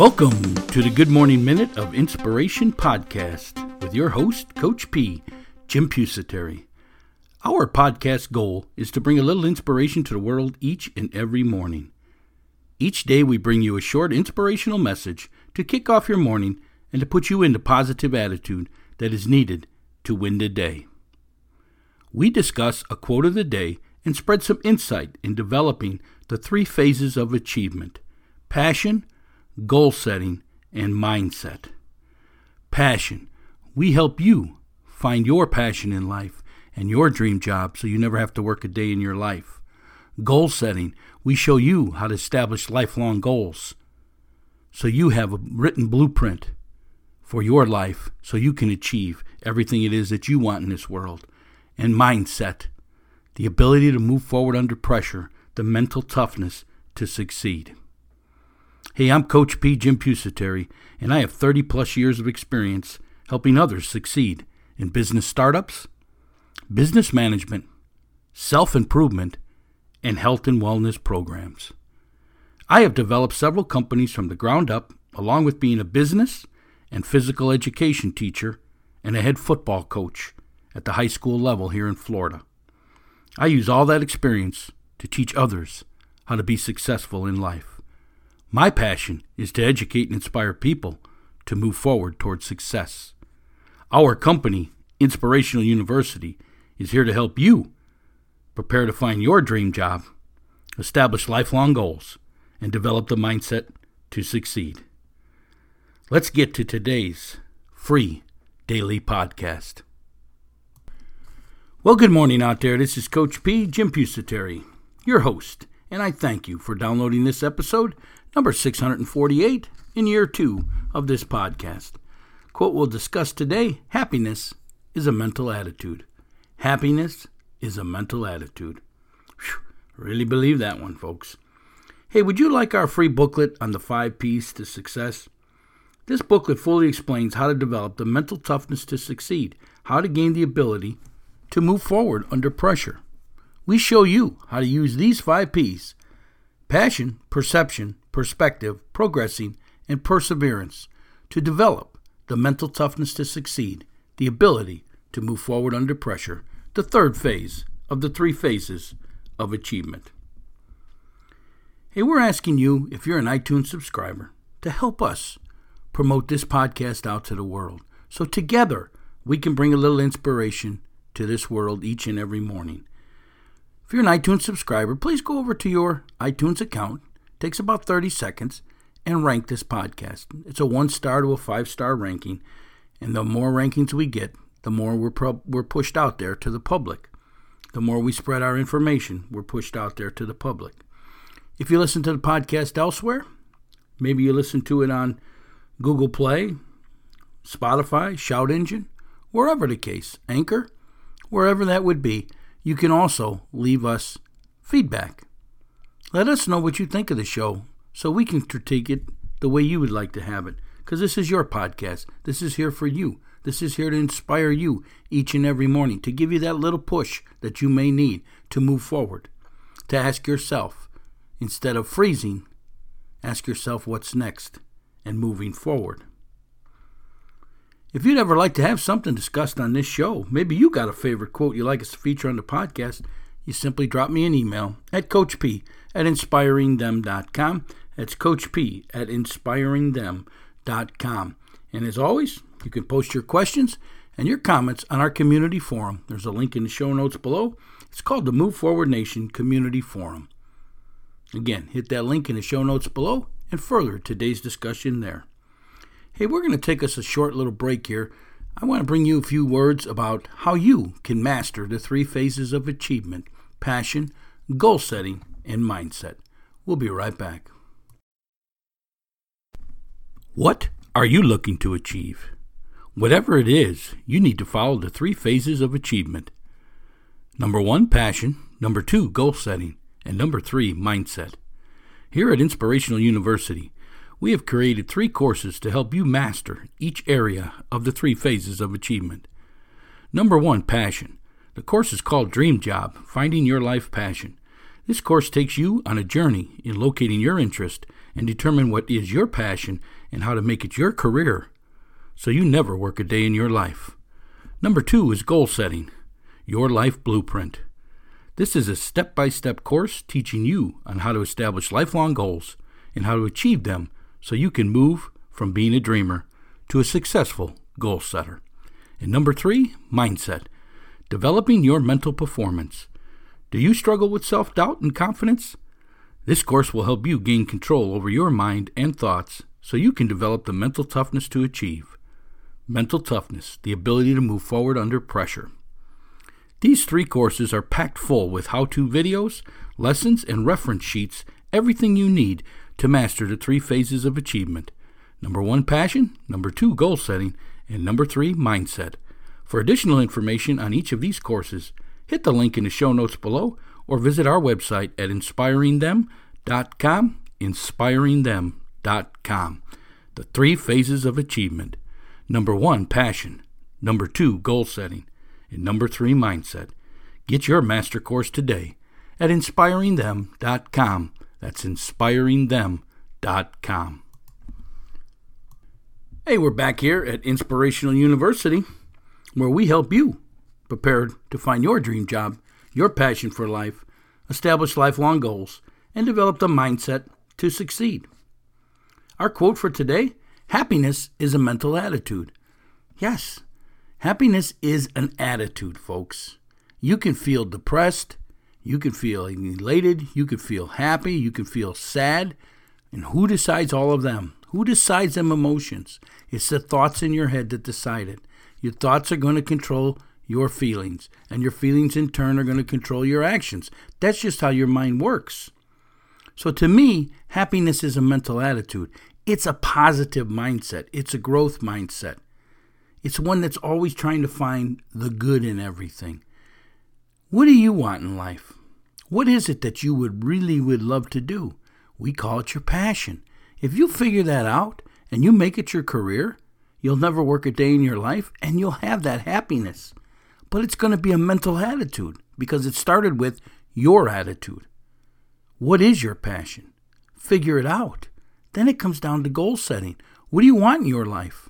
Welcome to the Good Morning Minute of Inspiration podcast with your host, Coach P, Jim Pusateri. Our podcast goal is to bring a little inspiration to the world each and every morning. Each day, we bring you a short inspirational message to kick off your morning and to put you in the positive attitude that is needed to win the day. We discuss a quote of the day and spread some insight in developing the three phases of achievement passion, goal setting, and mindset. Passion. We help you find your passion in life and your dream job so you never have to work a day in your life. Goal setting. We show you how to establish lifelong goals so you have a written blueprint for your life so you can achieve everything it is that you want in this world. And mindset. The ability to move forward under pressure, the mental toughness to succeed. Hey, I'm Coach P. Jim Pusateri, and I have 30 plus years of experience helping others succeed in business startups, business management, self improvement, and health and wellness programs. I have developed several companies from the ground up, along with being a business and physical education teacher and a head football coach at the high school level here in Florida. I use all that experience to teach others how to be successful in life. My passion is to educate and inspire people to move forward towards success. Our company, Inspirational University, is here to help you prepare to find your dream job, establish lifelong goals, and develop the mindset to succeed. Let's get to today's free daily podcast. Well, good morning out there. This is Coach P, Jim Pusateri, your host, and I thank you for downloading this episode number 648 in year two of this podcast. Quote we'll discuss today happiness is a mental attitude. Happiness is a mental attitude. Whew, really believe that one, folks. Hey, would you like our free booklet on the five P's to success? This booklet fully explains how to develop the mental toughness to succeed, how to gain the ability to move forward under pressure. We show you how to use these five P's passion, perception, perspective, progressing, and perseverance to develop the mental toughness to succeed, the ability to move forward under pressure, the third phase of the three phases of achievement. Hey, we're asking you, if you're an iTunes subscriber, to help us promote this podcast out to the world so together we can bring a little inspiration to this world each and every morning. If you're an iTunes subscriber, please go over to your iTunes account takes about 30 seconds and rank this podcast. It's a one star to a five star ranking, and the more rankings we get, the more we're, pro- we're pushed out there to the public. The more we spread our information, we're pushed out there to the public. If you listen to the podcast elsewhere, maybe you listen to it on Google Play, Spotify, Shout Engine, wherever the case, Anchor, wherever that would be, you can also leave us feedback. Let us know what you think of the show so we can critique it the way you would like to have it. Because this is your podcast. This is here for you. This is here to inspire you each and every morning, to give you that little push that you may need to move forward. To ask yourself, instead of freezing, ask yourself what's next and moving forward. If you'd ever like to have something discussed on this show, maybe you got a favorite quote you like us to feature on the podcast, you simply drop me an email at coachp at inspiringthem.com. That's Coach P at inspiringthem.com. And as always, you can post your questions and your comments on our community forum. There's a link in the show notes below. It's called the Move Forward Nation Community Forum. Again, hit that link in the show notes below and further today's discussion there. Hey, we're going to take us a short little break here. I want to bring you a few words about how you can master the three phases of achievement passion, goal setting, and mindset. We'll be right back. What are you looking to achieve? Whatever it is, you need to follow the three phases of achievement. Number one, passion. Number two, goal setting. And number three, mindset. Here at Inspirational University, we have created three courses to help you master each area of the three phases of achievement. Number one, passion. The course is called Dream Job Finding Your Life Passion. This course takes you on a journey in locating your interest and determine what is your passion and how to make it your career so you never work a day in your life. Number two is goal setting, your life blueprint. This is a step by step course teaching you on how to establish lifelong goals and how to achieve them so you can move from being a dreamer to a successful goal setter. And number three, mindset, developing your mental performance. Do you struggle with self doubt and confidence? This course will help you gain control over your mind and thoughts so you can develop the mental toughness to achieve. Mental toughness, the ability to move forward under pressure. These three courses are packed full with how to videos, lessons, and reference sheets, everything you need to master the three phases of achievement. Number one, passion. Number two, goal setting. And number three, mindset. For additional information on each of these courses, hit the link in the show notes below or visit our website at inspiringthem.com. Inspiringthem.com. The three phases of achievement. Number one, passion. Number two, goal setting. And number three, mindset. Get your master course today at inspiringthem.com. That's inspiringthem.com. Hey, we're back here at Inspirational University, where we help you prepare to find your dream job, your passion for life, establish lifelong goals, and develop the mindset to succeed. Our quote for today happiness is a mental attitude. Yes, happiness is an attitude, folks. You can feel depressed, you can feel elated, you can feel happy, you can feel sad. And who decides all of them? Who decides them emotions? It's the thoughts in your head that decide it. Your thoughts are going to control your feelings, and your feelings in turn are going to control your actions. That's just how your mind works. So to me, happiness is a mental attitude. It's a positive mindset, it's a growth mindset. It's one that's always trying to find the good in everything. What do you want in life? What is it that you would really would love to do? We call it your passion. If you figure that out and you make it your career, you'll never work a day in your life and you'll have that happiness. But it's going to be a mental attitude because it started with your attitude. What is your passion? Figure it out. Then it comes down to goal setting. What do you want in your life?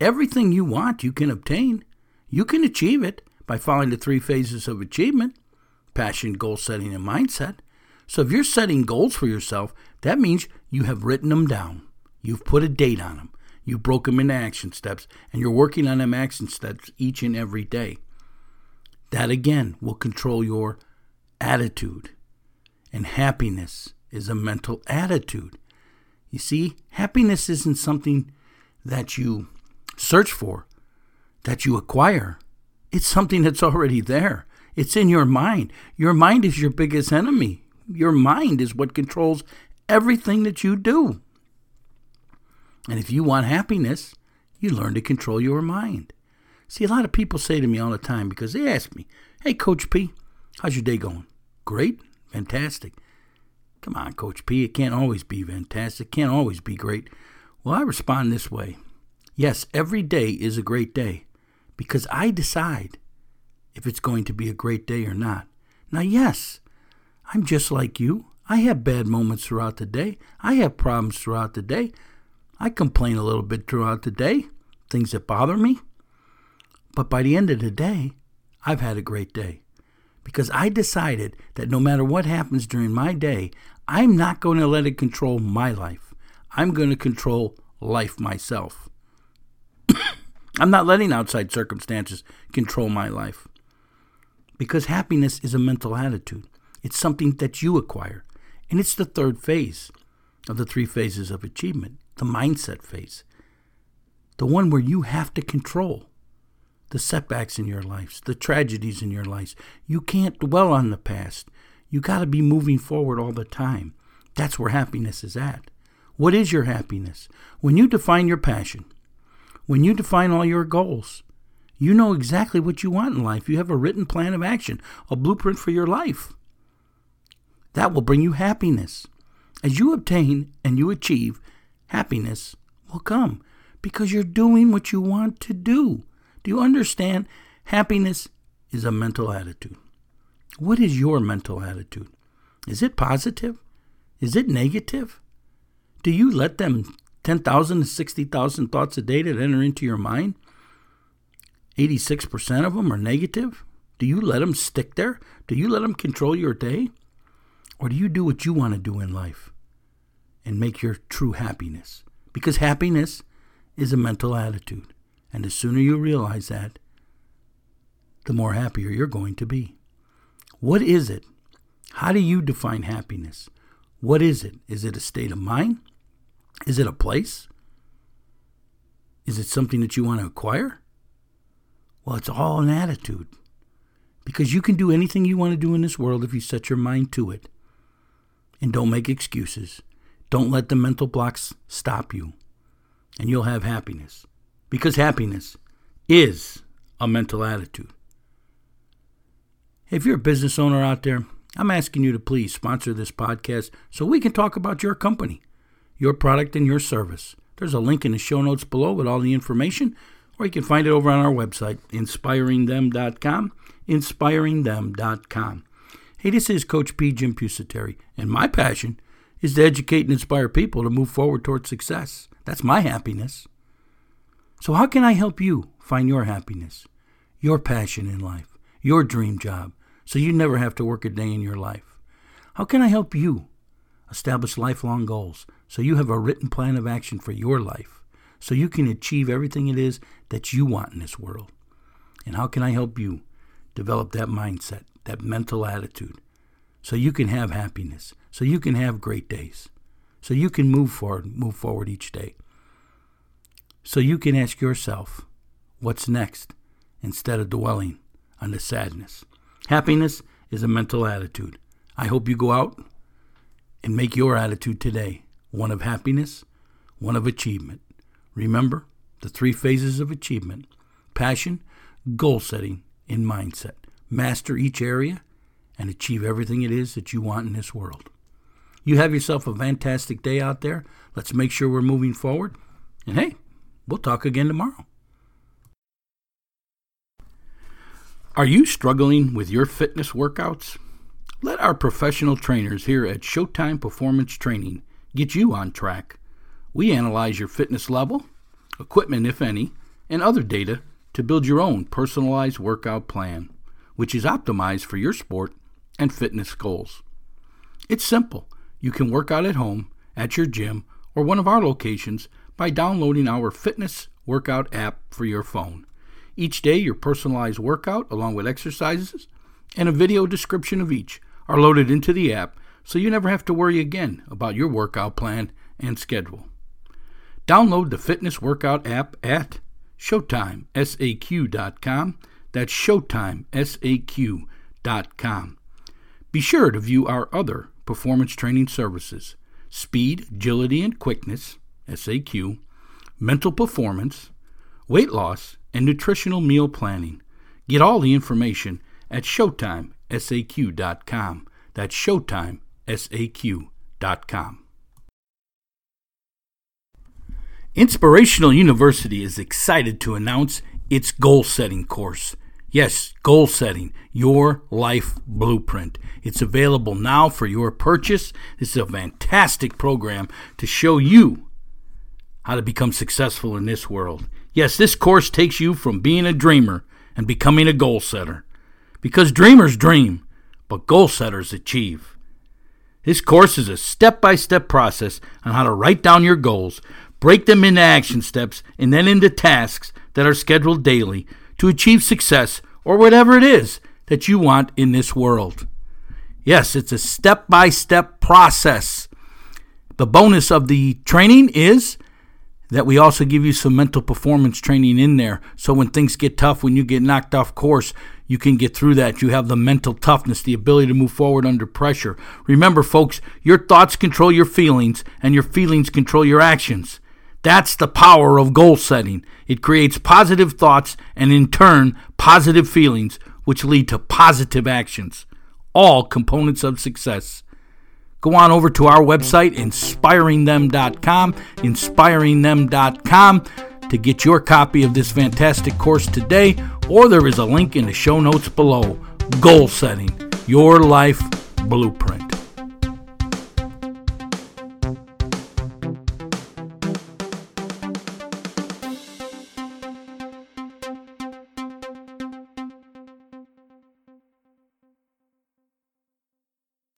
Everything you want, you can obtain. You can achieve it by following the three phases of achievement passion, goal setting, and mindset. So if you're setting goals for yourself, that means you have written them down. You've put a date on them. You broke them into action steps, and you're working on them action steps each and every day. That again will control your attitude. And happiness is a mental attitude. You see, happiness isn't something that you search for, that you acquire. It's something that's already there. It's in your mind. Your mind is your biggest enemy. Your mind is what controls everything that you do. And if you want happiness, you learn to control your mind. See, a lot of people say to me all the time because they ask me, Hey, Coach P, how's your day going? Great? Fantastic. Come on, Coach P, it can't always be fantastic, can't always be great. Well, I respond this way Yes, every day is a great day because I decide if it's going to be a great day or not. Now, yes, I'm just like you. I have bad moments throughout the day. I have problems throughout the day. I complain a little bit throughout the day, things that bother me. But by the end of the day, I've had a great day because I decided that no matter what happens during my day, I'm not going to let it control my life. I'm going to control life myself. I'm not letting outside circumstances control my life because happiness is a mental attitude. It's something that you acquire. And it's the third phase of the three phases of achievement, the mindset phase. The one where you have to control the setbacks in your lives, the tragedies in your lives. You can't dwell on the past. You got to be moving forward all the time. That's where happiness is at. What is your happiness? When you define your passion, when you define all your goals, you know exactly what you want in life. You have a written plan of action, a blueprint for your life. That will bring you happiness. As you obtain and you achieve, happiness will come because you're doing what you want to do. Do you understand? Happiness is a mental attitude. What is your mental attitude? Is it positive? Is it negative? Do you let them 10,000 to 60,000 thoughts a day that enter into your mind? 86% of them are negative? Do you let them stick there? Do you let them control your day? Or do you do what you want to do in life and make your true happiness? Because happiness is a mental attitude. And the sooner you realize that, the more happier you're going to be. What is it? How do you define happiness? What is it? Is it a state of mind? Is it a place? Is it something that you want to acquire? Well, it's all an attitude. Because you can do anything you want to do in this world if you set your mind to it. And don't make excuses. Don't let the mental blocks stop you. And you'll have happiness. Because happiness is a mental attitude. If you're a business owner out there, I'm asking you to please sponsor this podcast so we can talk about your company, your product, and your service. There's a link in the show notes below with all the information, or you can find it over on our website, inspiringthem.com. Inspiringthem.com. Hey, this is Coach P. Jim Pusateri, and my passion is to educate and inspire people to move forward towards success. That's my happiness. So, how can I help you find your happiness, your passion in life, your dream job, so you never have to work a day in your life? How can I help you establish lifelong goals so you have a written plan of action for your life, so you can achieve everything it is that you want in this world? And how can I help you develop that mindset, that mental attitude, so you can have happiness, so you can have great days, so you can move forward, move forward each day? So you can ask yourself, what's next, instead of dwelling on the sadness. Happiness is a mental attitude. I hope you go out and make your attitude today one of happiness, one of achievement. Remember the three phases of achievement passion, goal setting, and mindset. Master each area and achieve everything it is that you want in this world. You have yourself a fantastic day out there. Let's make sure we're moving forward. And hey, We'll talk again tomorrow. Are you struggling with your fitness workouts? Let our professional trainers here at Showtime Performance Training get you on track. We analyze your fitness level, equipment, if any, and other data to build your own personalized workout plan, which is optimized for your sport and fitness goals. It's simple. You can work out at home, at your gym, or one of our locations by downloading our fitness workout app for your phone. Each day, your personalized workout, along with exercises and a video description of each, are loaded into the app so you never have to worry again about your workout plan and schedule. Download the fitness workout app at ShowtimeSAQ.com. That's ShowtimeSAQ.com. Be sure to view our other performance training services speed, agility, and quickness SAQ, mental performance, weight loss, and nutritional meal planning. Get all the information at ShowtimeSAQ.com. That's ShowtimeSAQ.com. Inspirational University is excited to announce its goal setting course. Yes, goal setting, your life blueprint. It's available now for your purchase. This is a fantastic program to show you how to become successful in this world. Yes, this course takes you from being a dreamer and becoming a goal setter. Because dreamers dream, but goal setters achieve. This course is a step by step process on how to write down your goals, break them into action steps, and then into tasks that are scheduled daily to achieve success or whatever it is that you want in this world. Yes, it's a step by step process. The bonus of the training is that we also give you some mental performance training in there. So when things get tough, when you get knocked off course, you can get through that. You have the mental toughness, the ability to move forward under pressure. Remember, folks, your thoughts control your feelings, and your feelings control your actions. That's the power of goal setting. It creates positive thoughts and, in turn, positive feelings, which lead to positive actions. All components of success. Go on over to our website, inspiringthem.com, inspiringthem.com, to get your copy of this fantastic course today, or there is a link in the show notes below. Goal setting, your life blueprint.